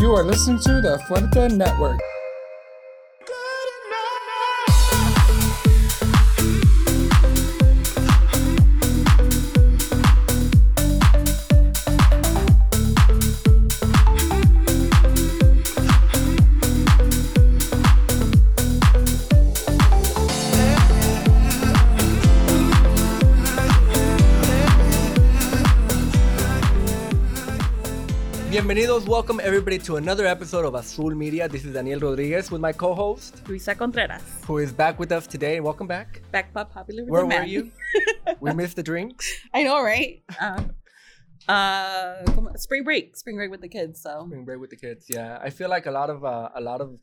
You are listening to the Fuerte Network. Bienvenidos, welcome everybody to another episode of Azul Media. This is Daniel Rodriguez with my co-host, Luisa Contreras. who is back with us today. Welcome back. Back pop popular Where were man. you? we missed the drinks. I know, right? Uh, uh, spring break, spring break with the kids. So Spring break with the kids. Yeah, I feel like a lot of uh, a lot of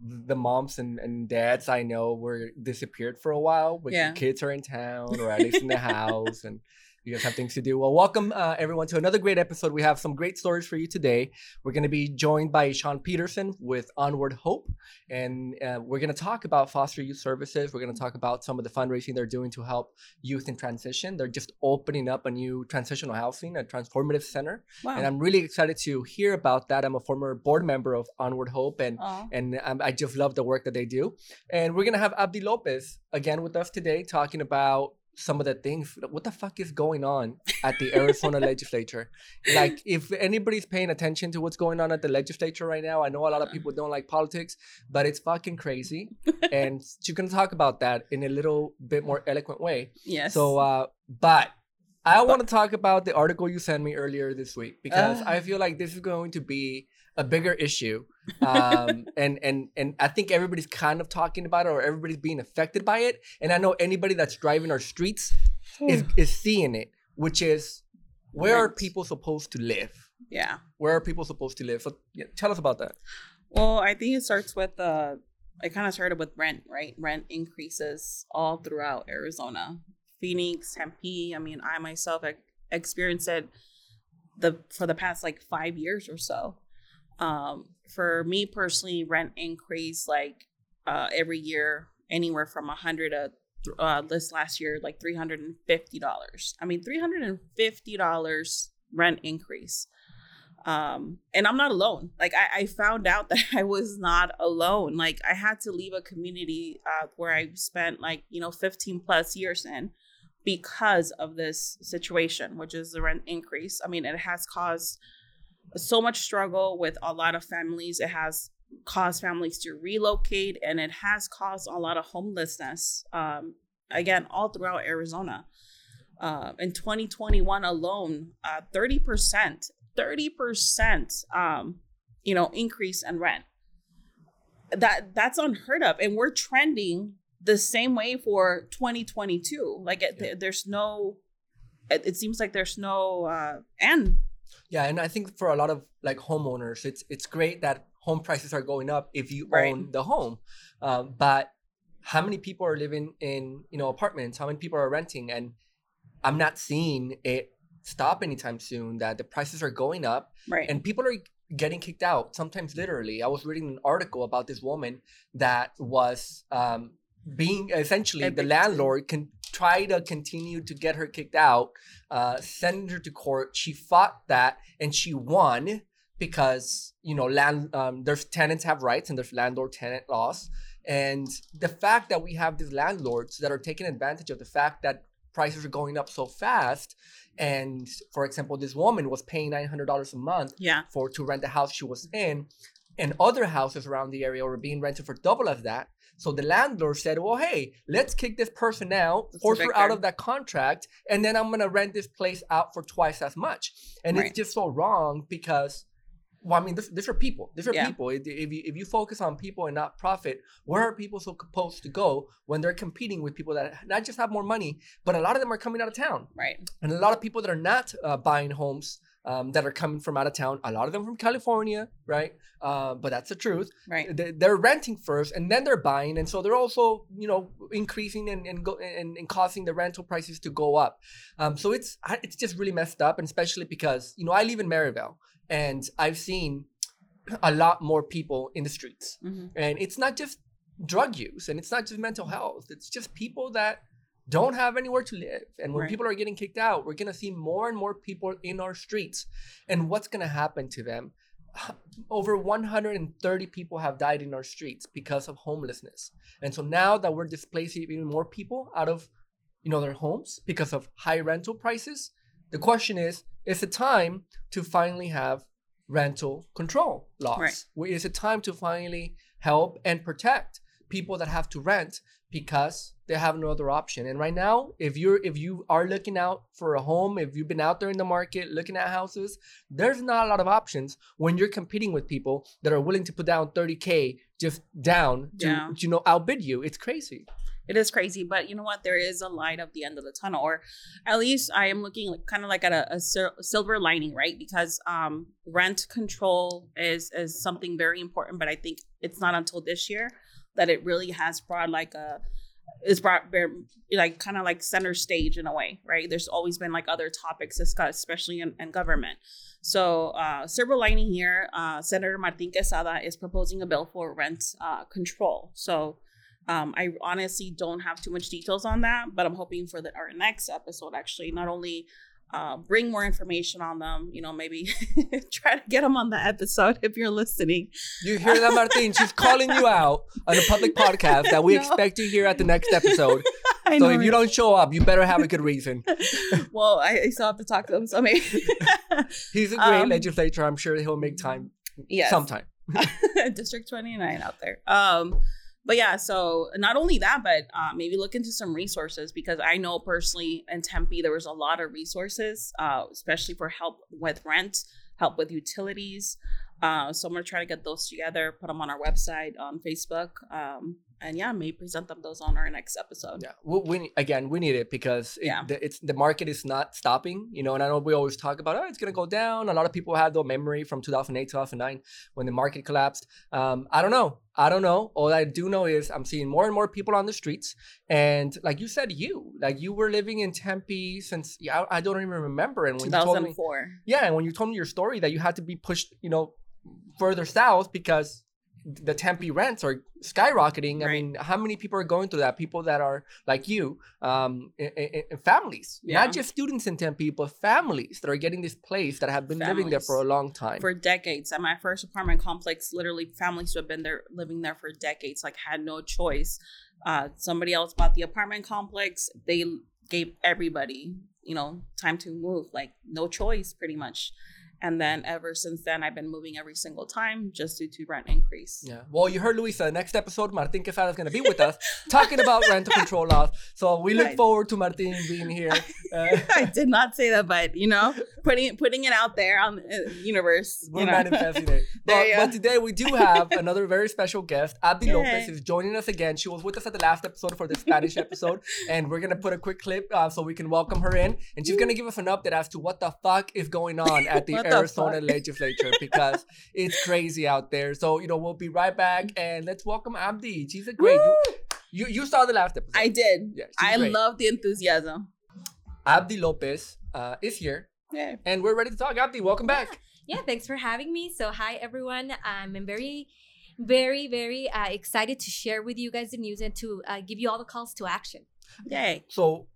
the moms and, and dads I know were disappeared for a while. But Yeah. the kids are in town or at least in the house, and you guys have things to do. Well, welcome uh, everyone to another great episode. We have some great stories for you today. We're going to be joined by Sean Peterson with Onward Hope, and uh, we're going to talk about foster youth services. We're going to talk about some of the fundraising they're doing to help youth in transition. They're just opening up a new transitional housing, a transformative center wow. and I'm really excited to hear about that. I'm a former board member of Onward Hope, and Aw. and um, I just love the work that they do. And we're gonna have Abdi Lopez again with us today, talking about some of the things. What the fuck is going on at the Arizona legislature? Like, if anybody's paying attention to what's going on at the legislature right now, I know a lot of people don't like politics, but it's fucking crazy. and you gonna talk about that in a little bit more eloquent way. yes. So, uh, but I want to talk about the article you sent me earlier this week because Uh. I feel like this is going to be a bigger issue, um, and and and I think everybody's kind of talking about it or everybody's being affected by it. And I know anybody that's driving our streets is is seeing it, which is where are people supposed to live? yeah. Where are people supposed to live? So yeah, tell us about that. Well, I think it starts with uh, it kind of started with rent, right? Rent increases all throughout Arizona, Phoenix, Tempe. I mean, I myself ex- experienced it the for the past like five years or so. Um, for me personally, rent increase like uh, every year, anywhere from a hundred to uh, this last year, like three hundred and fifty dollars. I mean, three hundred and fifty dollars rent increase. Um, and I'm not alone. Like I, I found out that I was not alone. Like I had to leave a community uh, where I spent like you know 15 plus years in because of this situation, which is the rent increase. I mean, it has caused so much struggle with a lot of families. It has caused families to relocate, and it has caused a lot of homelessness. Um, again, all throughout Arizona. Uh, in 2021 alone, uh, 30%, 30%, um, you know, increase in rent. That that's unheard of, and we're trending the same way for 2022. Like, it, Yeah. there's no, it, it seems like there's no uh, end. Yeah, and I think for a lot of like homeowners, it's it's great that home prices are going up if you Right. own the home, um, but how many people are living in you know apartments? How many people are renting? And I'm not seeing it stop anytime soon. That the prices are going up, Right. and people are getting kicked out. Sometimes literally. I was reading an article about this woman that was um, being essentially the landlord can try to continue to get her kicked out uh, send her to court. She fought that and she won because you know land um, there's tenants have rights and there's landlord tenant laws. And the fact that we have these landlords that are taking advantage of the fact that prices are going up so fast, and for example, this woman was paying nine hundred dollars a month yeah. for to rent the house she was in, and other houses around the area were being rented for double as that. So the landlord said, "Well, hey, let's kick this person out, Let's force her out of that contract, and then I'm gonna rent this place out for twice as much." And Right. it's just so wrong because, well, I mean, this, these are people. These are Yeah. people. If, if you if you focus on people and not profit, where are people so supposed to go when they're competing with people that not just have more money, but a lot of them are coming out of town, Right. and a lot of people that are not uh, buying homes. Um, that are coming from out of town, a lot of them from California, right? Uh, but that's the truth Right. they- they're renting first and then they're buying and so they're also you know increasing and and, go, and, and causing the rental prices to go up um, so it's it's just really messed up and especially because you know i live in maryvale and i've seen a lot more people in the streets Mhm. and it's not just drug use and it's not just mental health it's just people that don't have anywhere to live and when Right. people are getting kicked out we're going to see more and more people in our streets and what's going to happen to them over 130 people have died in our streets because of homelessness. And so now that we're displacing even more people out of you know their homes because of high rental prices, the question is is it time to finally have rental control laws? Right. Is it time to finally help and protect people that have to rent because they have no other option? And right now, if you're if you are looking out for a home, if you've been out there in the market looking at houses, there's not a lot of options when you're competing with people that are willing to put down 30k just down to Yeah. you know outbid you. It's crazy. It is crazy, but you know what? There is a light at the end of the tunnel, or at least I am looking like kind of like at a, a sil- silver lining, right? Because um, rent control is is something very important, but I think it's not until this year that it really has brought like a is brought like kind of like center stage in a way, right? There's always been like other topics discussed, especially in, in government. So, uh, silver lining here, uh, Senator Martin Quezada is proposing a bill for rent uh, control. So, um, I honestly don't have too much details on that, but I'm hoping for the, our next episode actually not only uh, bring more information on them, you know, maybe try to get them on the episode if you're listening. You hear that, Martin? She's calling you out on a public podcast that we No. expect to hear at the next episode. I So know, if you don't show up, you better have a good reason. well, I, I still have to talk to them, so maybe. He's a great Um, legislator. I'm sure he'll make time yes. sometime. District 29 out there. Um, but yeah, so not only that, but uh, maybe look into some resources because I know personally in Tempe there was a lot of resources, uh, especially for help with rent, help with utilities. Uh, so I'm gonna try to get those together, put them on our website, on Facebook, um, and yeah, maybe present them those on our next episode. Yeah, we, we again we need it because it, Yeah. the, it's the market is not stopping. You know, and I know we always talk about oh it's gonna go down. A lot of people have the memory from 2008, 2009 when the market collapsed. Um, I don't know. I don't know. All I do know is I'm seeing more and more people on the streets, and like you said, you like you were living in Tempe since yeah I, I don't even remember. And when you told me 2004. yeah, and when you told me your story that you had to be pushed, you know, further south because the Tempe rents are skyrocketing. I mean, how many people are going through that? People that are like you, um, families, Yeah. not just students in Tempe, but families that are getting this place that have been living there for a long time. for decades. At my first apartment complex, literally families who have been there living there for decades, like had no choice. Uh, somebody else bought the apartment complex. They gave everybody, you know, time to move, like no choice, pretty much. And then ever since then, I've been moving every single time just due to rent increase. yeah. Well, you heard Luisa. Next episode, Martin Quezada is going to be with us talking about rental control laws. So we look forward to Martin being here. Uh, I did not say that, but you know, putting putting it out there on the uh, universe. We're you know. manifesting it. But, but today we do have another very special guest. Abdi Yay. Lopez is joining us again. She was with us at the last episode for the Spanish episode, and we're gonna put a quick clip uh, so we can welcome her in, and she's gonna give us an update as to what the fuck is going on at the Arizona legislature because it's crazy out there. So you know we'll be right back, and let's welcome Abdi. She's a great. You, you you saw the last episode. I did. Yeah, I great. love the enthusiasm. Abdi Lopez uh, is here, Yeah. and we're ready to talk. Abdi, welcome back. Yeah, thanks for having me. So, hi everyone. Um, I'm very, very, very uh, excited to share with you guys the news and to uh, give you all the calls to action. Yay. So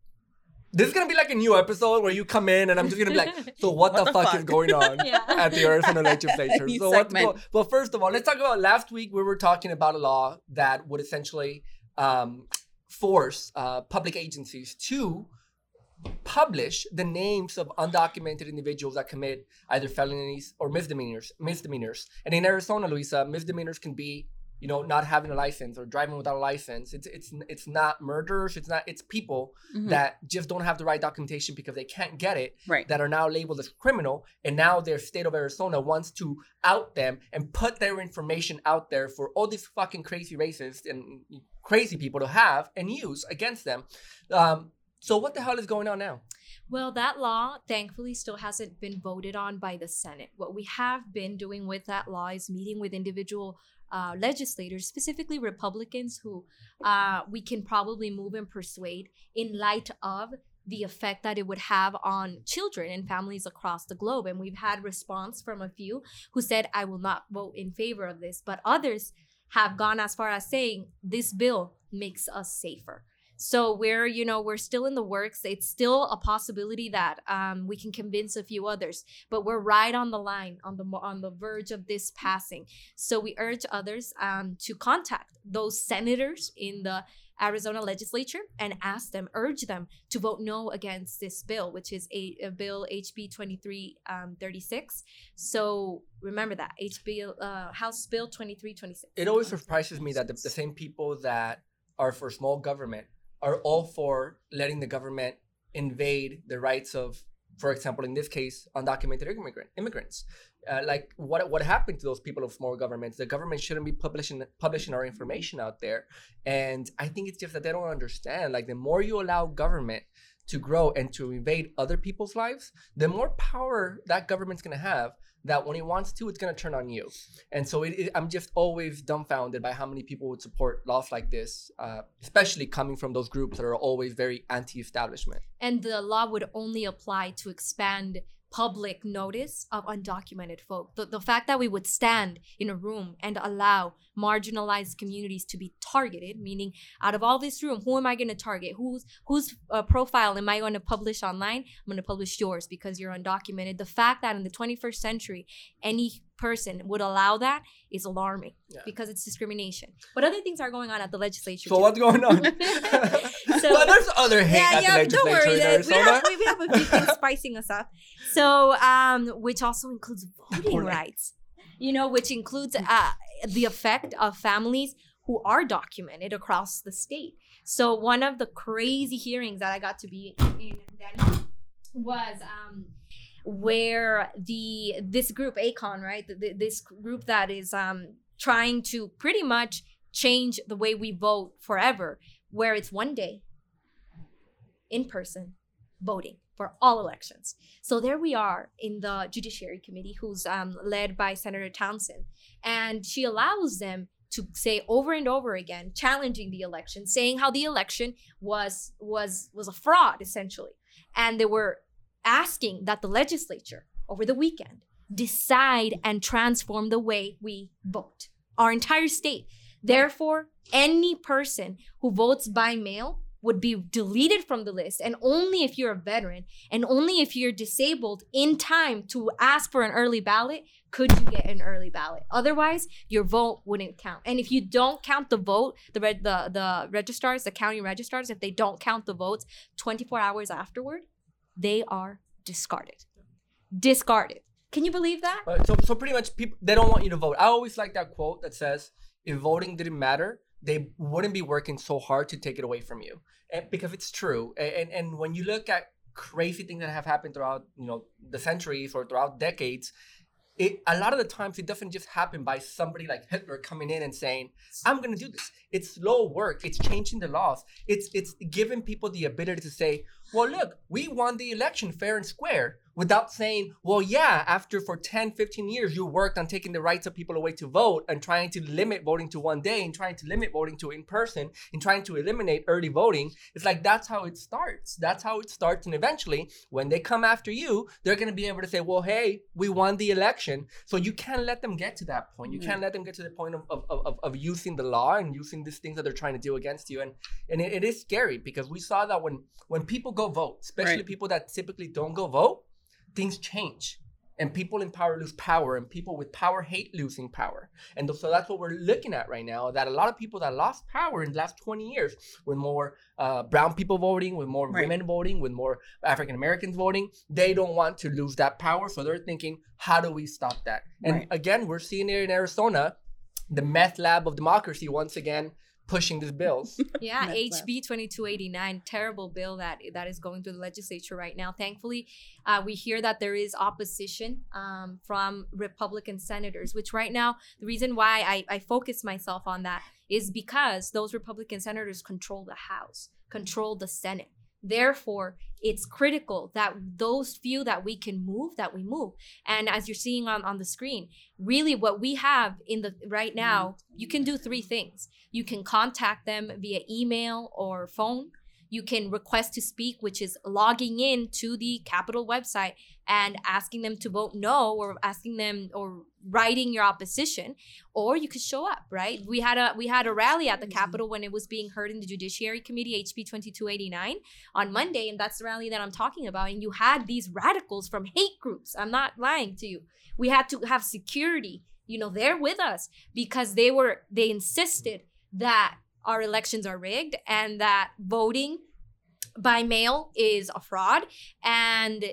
this is gonna be like a new episode where you come in and I'm just gonna be like, so what, the, fuck, is going on Yeah. at the Arizona legislature? New so what's segment. go- well, first of all, let's talk about last week. We were talking about a law that would essentially um, force uh, public agencies to publish the names of undocumented individuals that commit either felonies or misdemeanors. Misdemeanors, and in Arizona, Luisa, misdemeanors can be you know not having a license or driving without a license. It's it's it's not murders. It's not. It's people Mhm. that just don't have the right documentation because they can't get it right. that are now labeled as criminal and now their state of arizona wants to out them and put their information out there for all these fucking crazy racists and crazy people to have and use against them um, so what the hell is going on now Well, that law thankfully still hasn't been voted on by the Senate. What we have been doing with that law is meeting with individual uh, legislators, specifically Republicans, who uh, we can probably move and persuade in light of the effect that it would have on children and families across the globe. And we've had response from a few who said, I will not vote in favor of this. But others have gone as far as saying, this bill makes us safer. So we're, you know, we're still in the works. It's still a possibility that um, we can convince a few others, but we're right on the line, on the on the verge of this passing. So we urge others um, to contact those senators in the Arizona legislature and ask them, urge them to vote no against this bill, which is a, a bill HB 2336. Um, so remember that HB uh, House Bill 2326. It always surprises me that the, the same people that are for small government are all for letting the government invade the rights of, for example, in this case, undocumented immigrant immigrants. Uh, like what what happened to those people of small governments? The government shouldn't be publishing publishing our information out there, and I think it's just that they don't understand. Like the more you allow government to grow and to invade other people's lives, the more power that government's gonna have that when he wants to, it's to turn on you. And so it, it, I'm just always dumbfounded by how many people would support laws like this, uh, especially coming from those groups that are always very anti establishment. And the law would only apply to expand public notice of undocumented folk. The, the fact that we would stand in a room and allow marginalized communities to be targeted, meaning out of all this room, who am I going to target? Whose whose uh, profile am I going to publish online? I'm going to publish yours because you're undocumented. The fact that in the 21st century, any person would allow that is alarming yeah. because it's discrimination. But other things are going on at the legislature. So too. what's going on? so, well, there's other hate yeah, at yeah, the legislature. Don't worry, we have, we have a few things spicing us up. So, um, which also includes voting rights. You know, which includes uh, the effect of families who are documented across the state. So one of the crazy hearings that I got to be in then was um, where the this group ACON, right, the, this group that is um, trying to pretty much change the way we vote forever, where it's one day in person voting for all elections. So there we are in the Judiciary Committee, who's um, led by Senator Townsend, and she allows them to say over and over again, challenging the election, saying how the election was was was a fraud essentially, and they were asking that the legislature over the weekend decide and transform the way we vote, our entire state. Therefore, any person who votes by mail would be deleted from the list and only if you're a veteran and only if you're disabled in time to ask for an early ballot could you get an early ballot. Otherwise your vote wouldn't count. And if you don't count the vote the the the registrars the county registrars if they don't count the votes 24 hours afterward they are discarded. Discarded. Can you believe that? So so pretty much people they don't want you to vote. I always like that quote that says if voting didn't matter they wouldn't be working so hard to take it away from you. And because it's true. And and when you look at crazy things that have happened throughout you know the centuries or throughout decades it a lot of the times it doesn't just happen by somebody like Hitler coming in and saying, "I'm going to do this." It's slow work. It's changing the laws. It's it's giving people the ability to say, "Well, look, we won the election fair and square." Without saying, well, yeah, after for 10, 15 years, you worked on taking the rights of people away to vote and trying to limit voting to one day and trying to limit voting to in person and trying to eliminate early voting. It's like that's how it starts. That's how it starts. And eventually, when they come after you, they're going to be able to say, well, hey, we won the election. So you can't let them get to that point. You mm-hmm. can't let them get to the point of, of, of, of, using the law and using these things that they're trying to do against you. And, and it, it is scary because we saw that when, when people go vote, especially right. people that typically don't go vote, things change. And people in power lose power and people with power hate losing power. And so that's what we're looking at right now that a lot of people that lost power in the last 20 years with more uh, brown people voting with more right. women voting with more african americans voting they don't want to lose that power. So they're thinking how do we stop that? And right. again we're seeing it in arizona. The meth lab of democracy once again pushing these bills. Yeah, HB 2289, terrible bill that that is going through the legislature right now. Thankfully, uh, we hear that there is opposition um, from Republican senators, which right now, the reason why I, I focus myself on that is because those Republican senators control the House, control the Senate. Therefore, it's critical that those few that we can move, that we move. And as you're seeing on, on the screen, really what we have in the right now, you can do three things. You can contact them via email or phone. You can request to speak, which is logging in to the Capitol website and asking them to vote no or asking them or writing your opposition or you could show up right? We had a we had a rally at the capitol when it was being heard in the judiciary committee hb 2289 on monday and that's the rally that i'm talking about and you had these radicals from hate groups i'm not lying to you. We had to have security you know they're with us because they were they insisted that our elections are rigged and that voting by mail is a fraud. And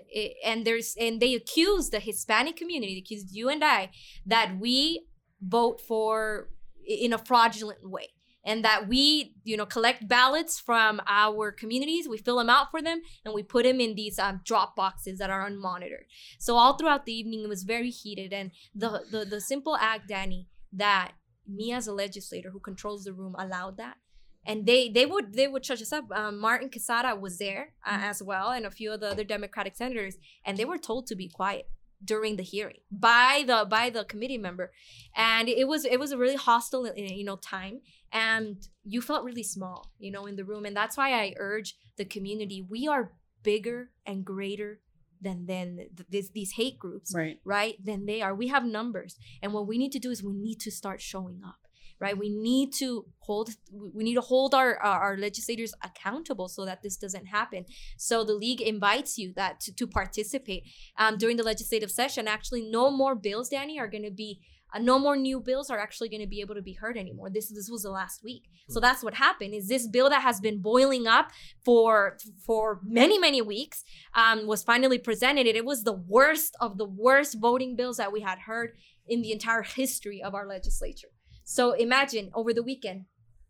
and there's and they accuse the hispanic community they accused you and i that we vote for in a fraudulent way. And that we you know collect ballots from our communities we fill them out for them and we put them in these um, drop boxes that are unmonitored. So all throughout the evening it was very heated. And the the, the simple act danny that me as a legislator who controls the room allowed that. And they they would they would charge us up. Um, Martin Quezada was there uh, as well, and a few of the other Democratic senators, and they were told to be quiet during the hearing by the by the committee member, and it was it was a really hostile uh, you know time, and you felt really small you know in the room, and that's why I urge the community we are bigger and greater than than th- this, these hate groups Right. right than they are. We have numbers and what we need to do is we need to start showing up right? We need to hold we need to hold our our, our legislators accountable so that this doesn't happen. So the league invites you that to, to participate. Um, during the legislative session actually no more bills danny are going to be uh, no more new bills are actually going to be able to be heard anymore. This this was the last week, so that's what happened. Is this bill that has been boiling up for for many many weeks um, was finally presented. It was the worst of the worst voting bills that we had heard in the entire history of our legislature. So imagine over the weekend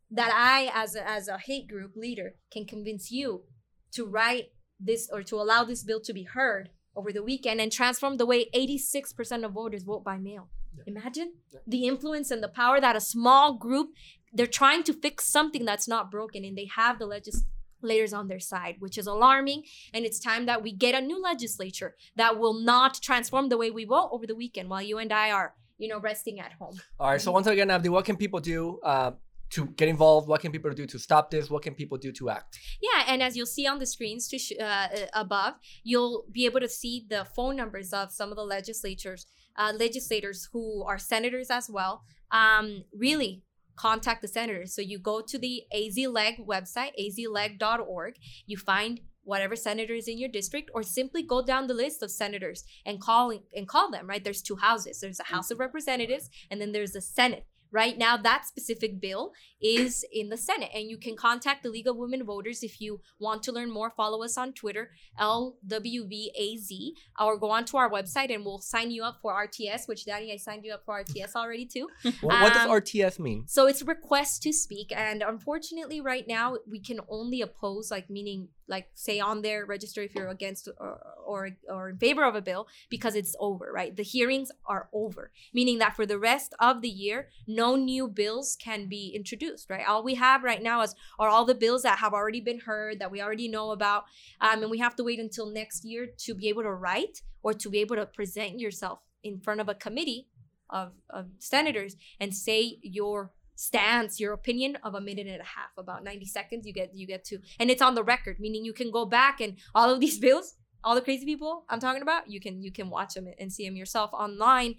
that I, as a, as a hate group leader, can convince you to write this or to allow this bill to be heard over the weekend and transform the way 86% of voters vote by mail. Imagine the influence and the power that a small group they're trying to fix something that's not broken and they have the legislators on their side, which is alarming. And it's time that we get a new legislature that will not transform the way we vote over the weekend while you and I are, you know, resting at home. All right. So once again, Abdi, what can people do uh, to get involved? What can people do to stop this? What can people do to act? Yeah, and as you'll see on the screens to sh- uh, uh, above, you'll be able to see the phone numbers of some of the legislatures, uh, legislators who are senators as well. Um, really contact the senators. So you go to the AZLEG website, azleg.org. You find whatever senator is in your district, or simply go down the list of senators and call and call them. Right? There's two houses. There's a House of Representatives, and then there's the Senate. Right now, that specific bill is in the Senate, and you can contact the League of Women Voters if you want to learn more. Follow us on Twitter, LWVAZ, or go onto our website and we'll sign you up for RTS. Which, Danny, I signed you up for RTS already too. What, what does Um, RTS mean? So it's request to speak, and unfortunately, right now we can only oppose, like meaning, like say on there, register if you're against or or, or in favor of a bill because it's over, right? The hearings are over, meaning that for the rest of the year, no new bills can be introduced, right? All we have right now is are all the bills that have already been heard that we already know about, um, and we have to wait until next year to be able to write or to be able to present yourself in front of a committee of, of senators and say your stance your opinion of a minute and a half about 90 seconds you get you get to and it's on the record meaning you can go back and all of these bills all the crazy people i'm talking about you can you can watch them and see them yourself online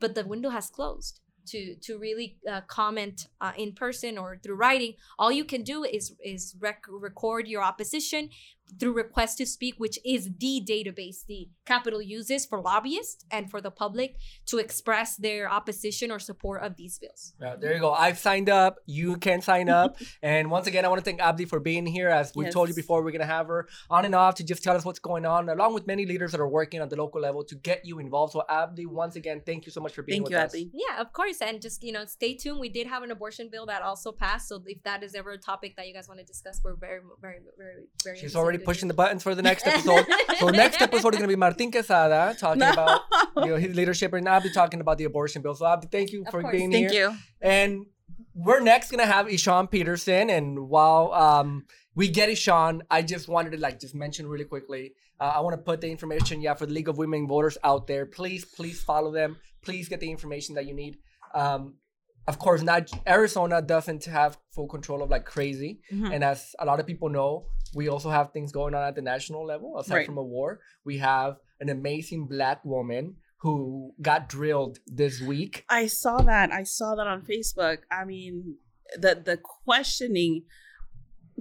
but the window has closed to to really uh, comment uh, in person or through writing. All you can do is is rec- record your opposition through request to speak which is the database the Capitol uses for lobbyists and for the public to express their opposition or support of these bills Yeah, there you go. I've signed up. You can sign up. and once again, I want to thank Abdi for being here. As we told you before, we're going to have her on and off to just tell us what's going on, along with many leaders that are working at the local level to get you involved. So, Abdi, once again, thank you so much for being Thank with you, us. Abdi. Yeah, of course. And just, you know, stay tuned. We did have an abortion bill that also passed. So if that is ever a topic that you guys want to discuss, we're very, very, very, very. She's already pushing the buttons for the next episode. so, next episode is going to be Martin Quezada talking No. about you know, his leadership, and I'll be talking about the abortion bill. So, Abdi, thank you Of for course. being here. Thank you. And we're next gonna have Eshawn Peterson. And while um we get Eshawn, I just wanted to like just mention really quickly. Uh, I want to put the information, yeah, for the League of Women Voters out there. Please, please follow them. Please get the information that you need. Um, of course, not Arizona doesn't have full control of like crazy, Mhm. and as a lot of people know, we also have things going on at the national level. Aside Right. from a war, we have an amazing black woman who got drilled this week. I saw that. I saw that on Facebook. I mean, the the questioning.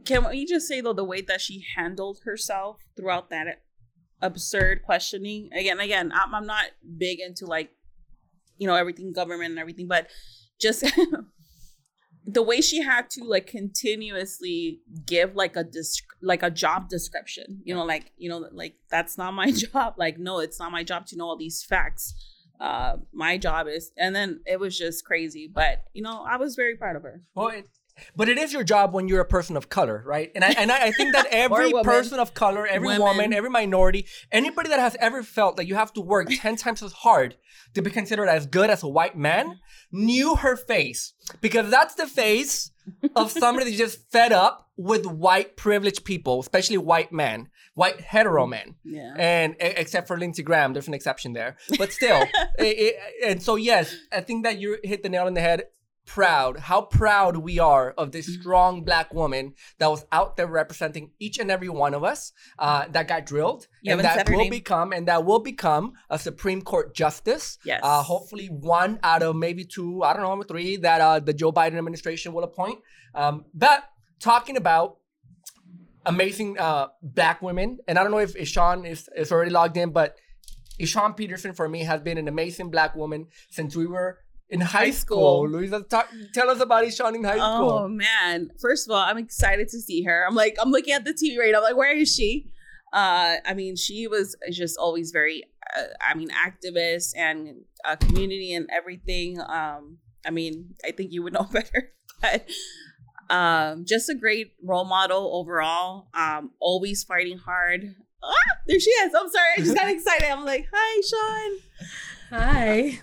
Can we just say though the way that she handled herself throughout that absurd questioning? Again, again, I'm, I'm not big into like, you know, everything government and everything, but just the way she had to like continuously give like a disc like a job description you know like you know like that's not my job like no it's not my job to know all these facts. Uh my job is and then it was just crazy but you know i was very proud of her. Well, it, but it is your job when you're a person of color, right? And I and I, I think that every person of color, every Women. woman, every minority, anybody that has ever felt that you have to work ten times as hard to be considered as good as a white man, knew her face because that's the face of somebody that's just fed up with white privileged people, especially white men, white hetero men yeah and except for Lindsey Graham, there's an exception there. But still, i- i- and so yes, I think that you hit the nail on the head. Proud, how proud we are of this Mm-hmm. strong black woman that was out there representing each and every one of us uh, that got drilled and that will name. become and that will become a Supreme Court justice. Yes. Uh, hopefully, one out of maybe two, I don't know, three that uh, the Joe Biden administration will appoint. Um, but talking about amazing uh, black women, and I don't know if Eshawn is, is already logged in, but Eshawn Peterson for me has been an amazing black woman since we were in high, High school. school. Louisa, talk, tell us about Eshawn in high oh school. Oh man. First of all i'm excited to see her. I'm like i'm looking at the tv right now I'm like where is she? Uh i mean she was just always very uh, i mean activist and uh, community and everything. Um i mean i think you would know better but um just a great role model overall. Um always fighting hard. Ah, there she is. I'm sorry i just got excited. I'm like hi sean. Hi.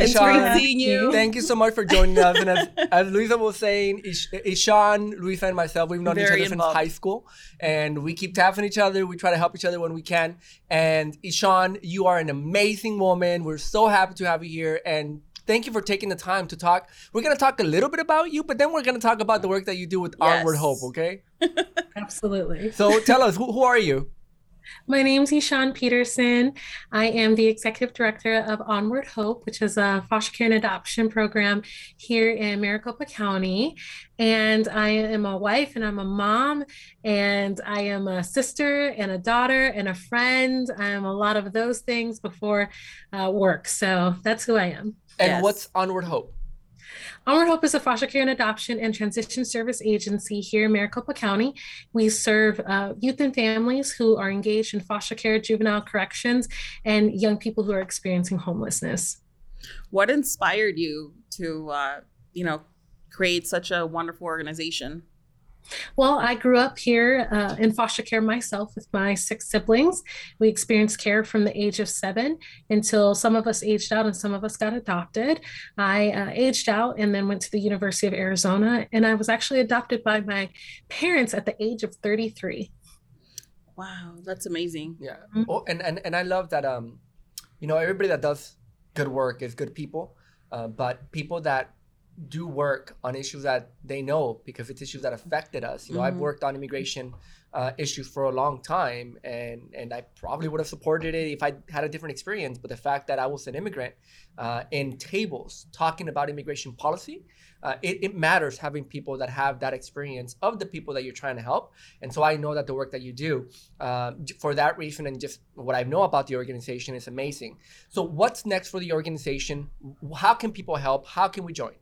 It's Eshawn, great seeing you Thank you so much for joining us. And as, as Luisa was saying, Ish- Eshawn, Luisa, and myself, we've known each other involved. since high school. And we keep tapping each other. We try to help each other when we can. And Eshawn, you are an amazing woman. We're so happy to have you here. And thank you for taking the time to talk. We're going to talk a little bit about you, but then we're going to talk about the work that you do with Yes. Onward Hope, okay? Absolutely. So tell us, who, who are you? My name is Eshawn Peterson. I am the executive director of Onward Hope, which is a foster care and adoption program here in Maricopa County. And I am a wife and I'm a mom and I am a sister and a daughter and a friend. I'm a lot of those things before uh, work. So that's who I am. And Yes. what's Onward Hope? Onward Hope is a foster care and adoption and transition service agency here in Maricopa County. We serve uh, youth and families who are engaged in foster care, juvenile corrections, and young people who are experiencing homelessness. what inspired you to uh you know create such a wonderful organization Well, I grew up here uh, in foster care myself with my six siblings. We experienced care from the age of seven until some of us aged out and some of us got adopted. I uh, aged out and then went to the University of Arizona, and I was actually adopted by my parents at the age of 33. wow that's amazing Yeah. Mhm. Oh, and, and and I love that um, you know, everybody that does good work is good people, uh, but people that do work on issues that they know because it's issues that affected us. You know, I've Mhm. worked on immigration uh, issues for a long time, and and I probably would have supported it if I had a different experience. But the fact that I was an immigrant uh, in tables talking about immigration policy, uh, it, it matters having people that have that experience of the people that you're trying to help. And so I know that the work that you do, uh, for that reason, and just what I know about the organization is amazing. So what's next for the organization? How can people help? How can we join?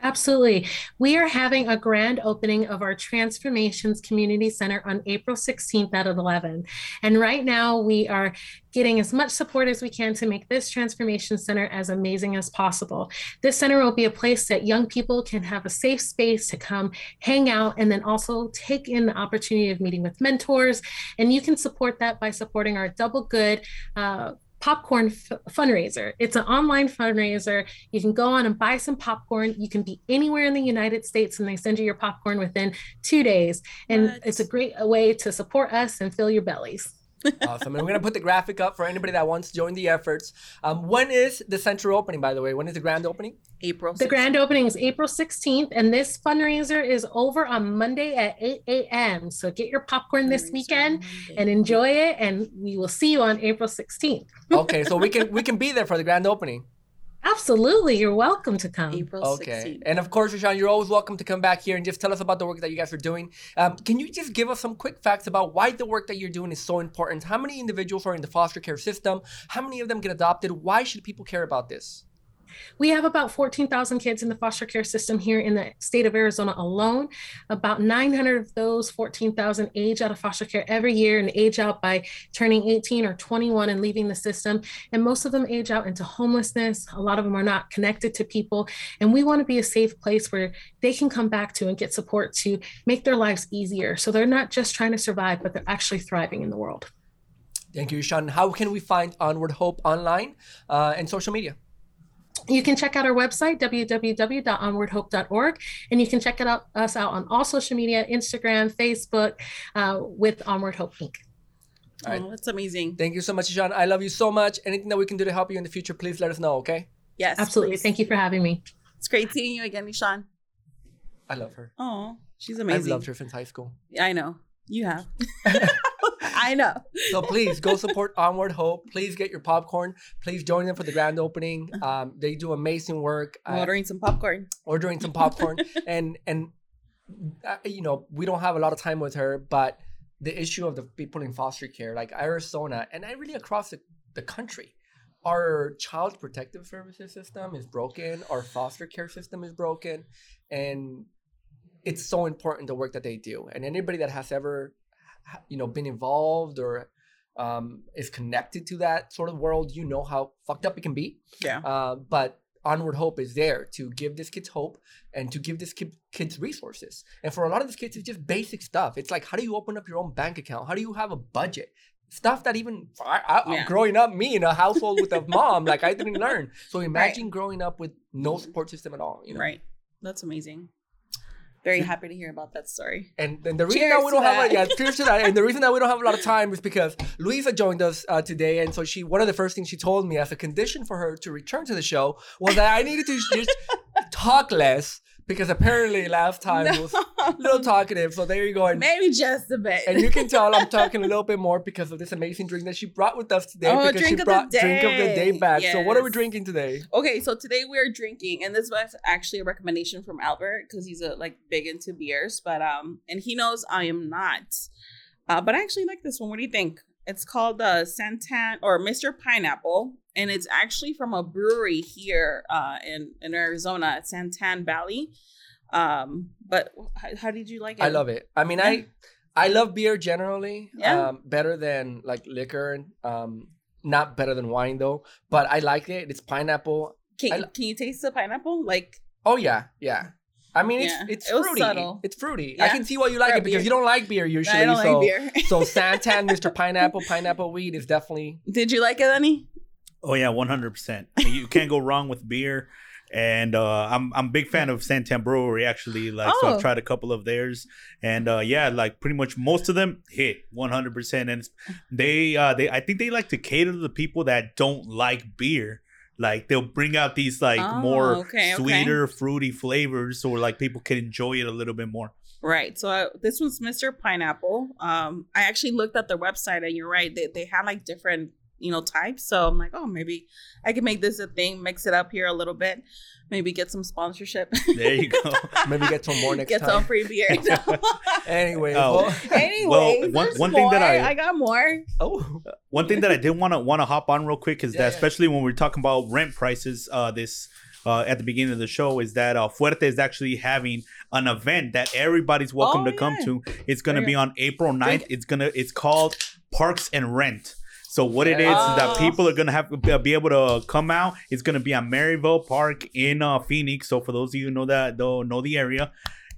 Absolutely. We are having a grand opening of our Transformations Community Center on April 16th at 11. And right now, we are getting as much support as we can to make this Transformation Center as amazing as possible. This center will be a place that young people can have a safe space to come hang out and then also take in the opportunity of meeting with mentors. And you can support that by supporting our Double Good. Uh, popcorn f- fundraiser. It's an online fundraiser. You can go on and buy some popcorn. You can be anywhere in the United States and they send you your popcorn within two days. And What? it's a great way to support us and fill your bellies. Awesome. And we're gonna put the graphic up for anybody that wants to join the efforts. Um, when is the center opening? By the way, when is the grand opening? April. The grand opening is April 16th, and this fundraiser is over on Monday at 8 a.m. So get your popcorn this weekend and enjoy it, and we will see you on April 16th. Okay, so we can we can be there for the grand opening. Absolutely, you're welcome to come. April Okay. 16th. And of course, Rashawn, you're always welcome to come back here and just tell us about the work that you guys are doing. Um, can you just give us some quick facts about why the work that you're doing is so important? How many individuals are in the foster care system? How many of them get adopted? Why should people care about this? We have about 14,000 kids in the foster care system here in the state of Arizona alone. About 900 of those 14,000 age out of foster care every year and age out by turning 18 or 21 and leaving the system. And most of them age out into homelessness. A lot of them are not connected to people. And we want to be a safe place where they can come back to and get support to make their lives easier. So they're not just trying to survive, but they're actually thriving in the world. Thank you, Sean. How can we find Onward Hope online uh, and social media? You can check out our website, www.onwardhope.org, and you can check it out, us out on all social media Instagram, Facebook, uh, with Onward Hope Inc. All right. Oh, that's amazing. Thank you so much, Rashawn. I love you so much. Anything that we can do to help you in the future, please let us know, okay? Yes. Absolutely. please. Thank you for having me. It's great seeing you again, Nishan. I love her. Oh, she's amazing. I've loved her since high school. I know. You have. I know. So please go support Onward Hope. Please get your popcorn. Please join them for the grand opening. Um, they do amazing work. I'm Uh, ordering some popcorn. ordering some popcorn and and uh, you know we don't have a lot of time with her but the issue of the people in foster care like arizona and I really across the, the country our child protective services system is broken our foster care system is broken and it's so important the work that they do and anybody that has ever you know been involved or um, is connected to that sort of world you know how fucked up it can be Yeah. uh, but Onward Hope is there to give this kids hope and to give this kid, kids resources. And for a lot of these kids, it's just basic stuff. It's like, how do you open up your own bank account? How do you have a budget? Stuff that even I, I, Yeah. growing up, me in a household with a mom, like I didn't learn. So imagine growing up with no support system at all. You know? Right. That's amazing. Very happy to hear about that story. And then the reason Cheers that we don't have that. yeah, cheers to that. And the reason that we don't have a lot of time is because Luisa joined us uh, today, and so she one of the first things she told me as a condition for her to return to the show was that I needed to just talk less because apparently last time was a little talkative. So there you go. And, Maybe just a bit. and you can tell I'm talking a little bit more because of this amazing drink that she brought with us today. Oh, because drink she of the brought drink of the day back. So what are we drinking today? Okay, so today we're drinking, and this was actually a recommendation from Albert because he's a like big into beers, but um, and he knows I am not. Uh, but I actually like this one. What do you think? It's called uh, Santan or Mr. Pineapple, and it's actually from a brewery here uh, in in Arizona at Santan Valley. Um, but how, how did you like it? I love it. I mean, I I love beer generally. Yeah. Um, better than like liquor. Um, not better than wine though. But I like it. It's pineapple. Can, I can you taste the pineapple? Like Oh yeah, yeah. I mean, it's Yeah, it's it fruity. subtle. It's fruity. I can see why you like for it because beer. you don't like beer usually. I don't so like beer. so Santan, Mr. Pineapple, pineapple weed is definitely Did you like it, Lenny? Oh yeah, one hundred percent. You can't go wrong with beer. And uh, I'm I'm a big fan of Santan Brewery actually. Like so, Oh. I've tried a couple of theirs, and uh, yeah, like pretty much most of them hit 100. percent And they uh, they I think they like to cater to the people that don't like beer. Like they'll bring out these like Oh, more okay, okay. sweeter, fruity flavors, so like people can enjoy it a little bit more. Right. So uh, this was Mr. Pineapple. Um, I actually looked at their website, and you're right. They they had like different you know type. So I'm like, oh, maybe I can make this a thing, mix it up here a little bit, maybe get some sponsorship. There you go. maybe get some more next get time. Get some free beer. Anyway, Oh. well- Well, one- one thing that. I- I got more. oh, One thing that I did want to want to hop on real quick is Yeah, that yeah. especially when we're talking about rent prices, uh, this uh, at the beginning of the show is that uh, Fuerte is actually having an event that everybody's welcome Oh, to come to. It's gonna be on April 9th. Drink- It's gonna it's called Parks and Rent. So what it is is that Oh. people are gonna have to be able to come out. It's gonna be at Maryvale Park in uh, Phoenix. So for those of you who know that don't know the area,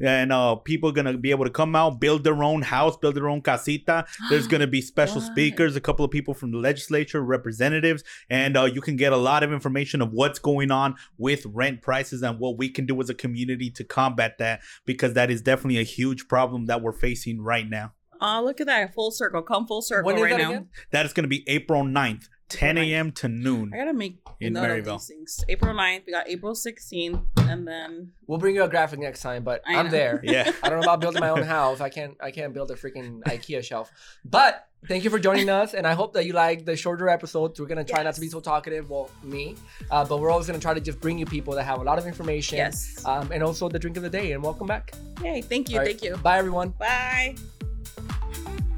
and uh, people are gonna be able to come out, build their own house, build their own casita. There's gonna be special What? speakers, a couple of people from the legislature, representatives, and uh, you can get a lot of information of what's going on with rent prices and what we can do as a community to combat that because that is definitely a huge problem that we're facing right now. Oh, look at that. Full circle. Come full circle When is right that now. again? That is going to be April 9th, 10 9th. a.m. to noon. I gotta make In note of Maryvale. these things. April 9th, we got April 16th, and then We'll bring you a graphic next time, but I I'm know. there. Yeah. I don't know about building my own house. I can't. I can't build a freaking IKEA shelf. But thank you for joining us, and I hope that you like the shorter episodes. We're gonna try not to be so talkative. Well, me, uh, but we're always gonna try to just bring you people that have a lot of information. yes. Um, and also the drink of the day. And welcome back. Yay! Thank you. All right. Thank you. Bye, everyone. Bye thank you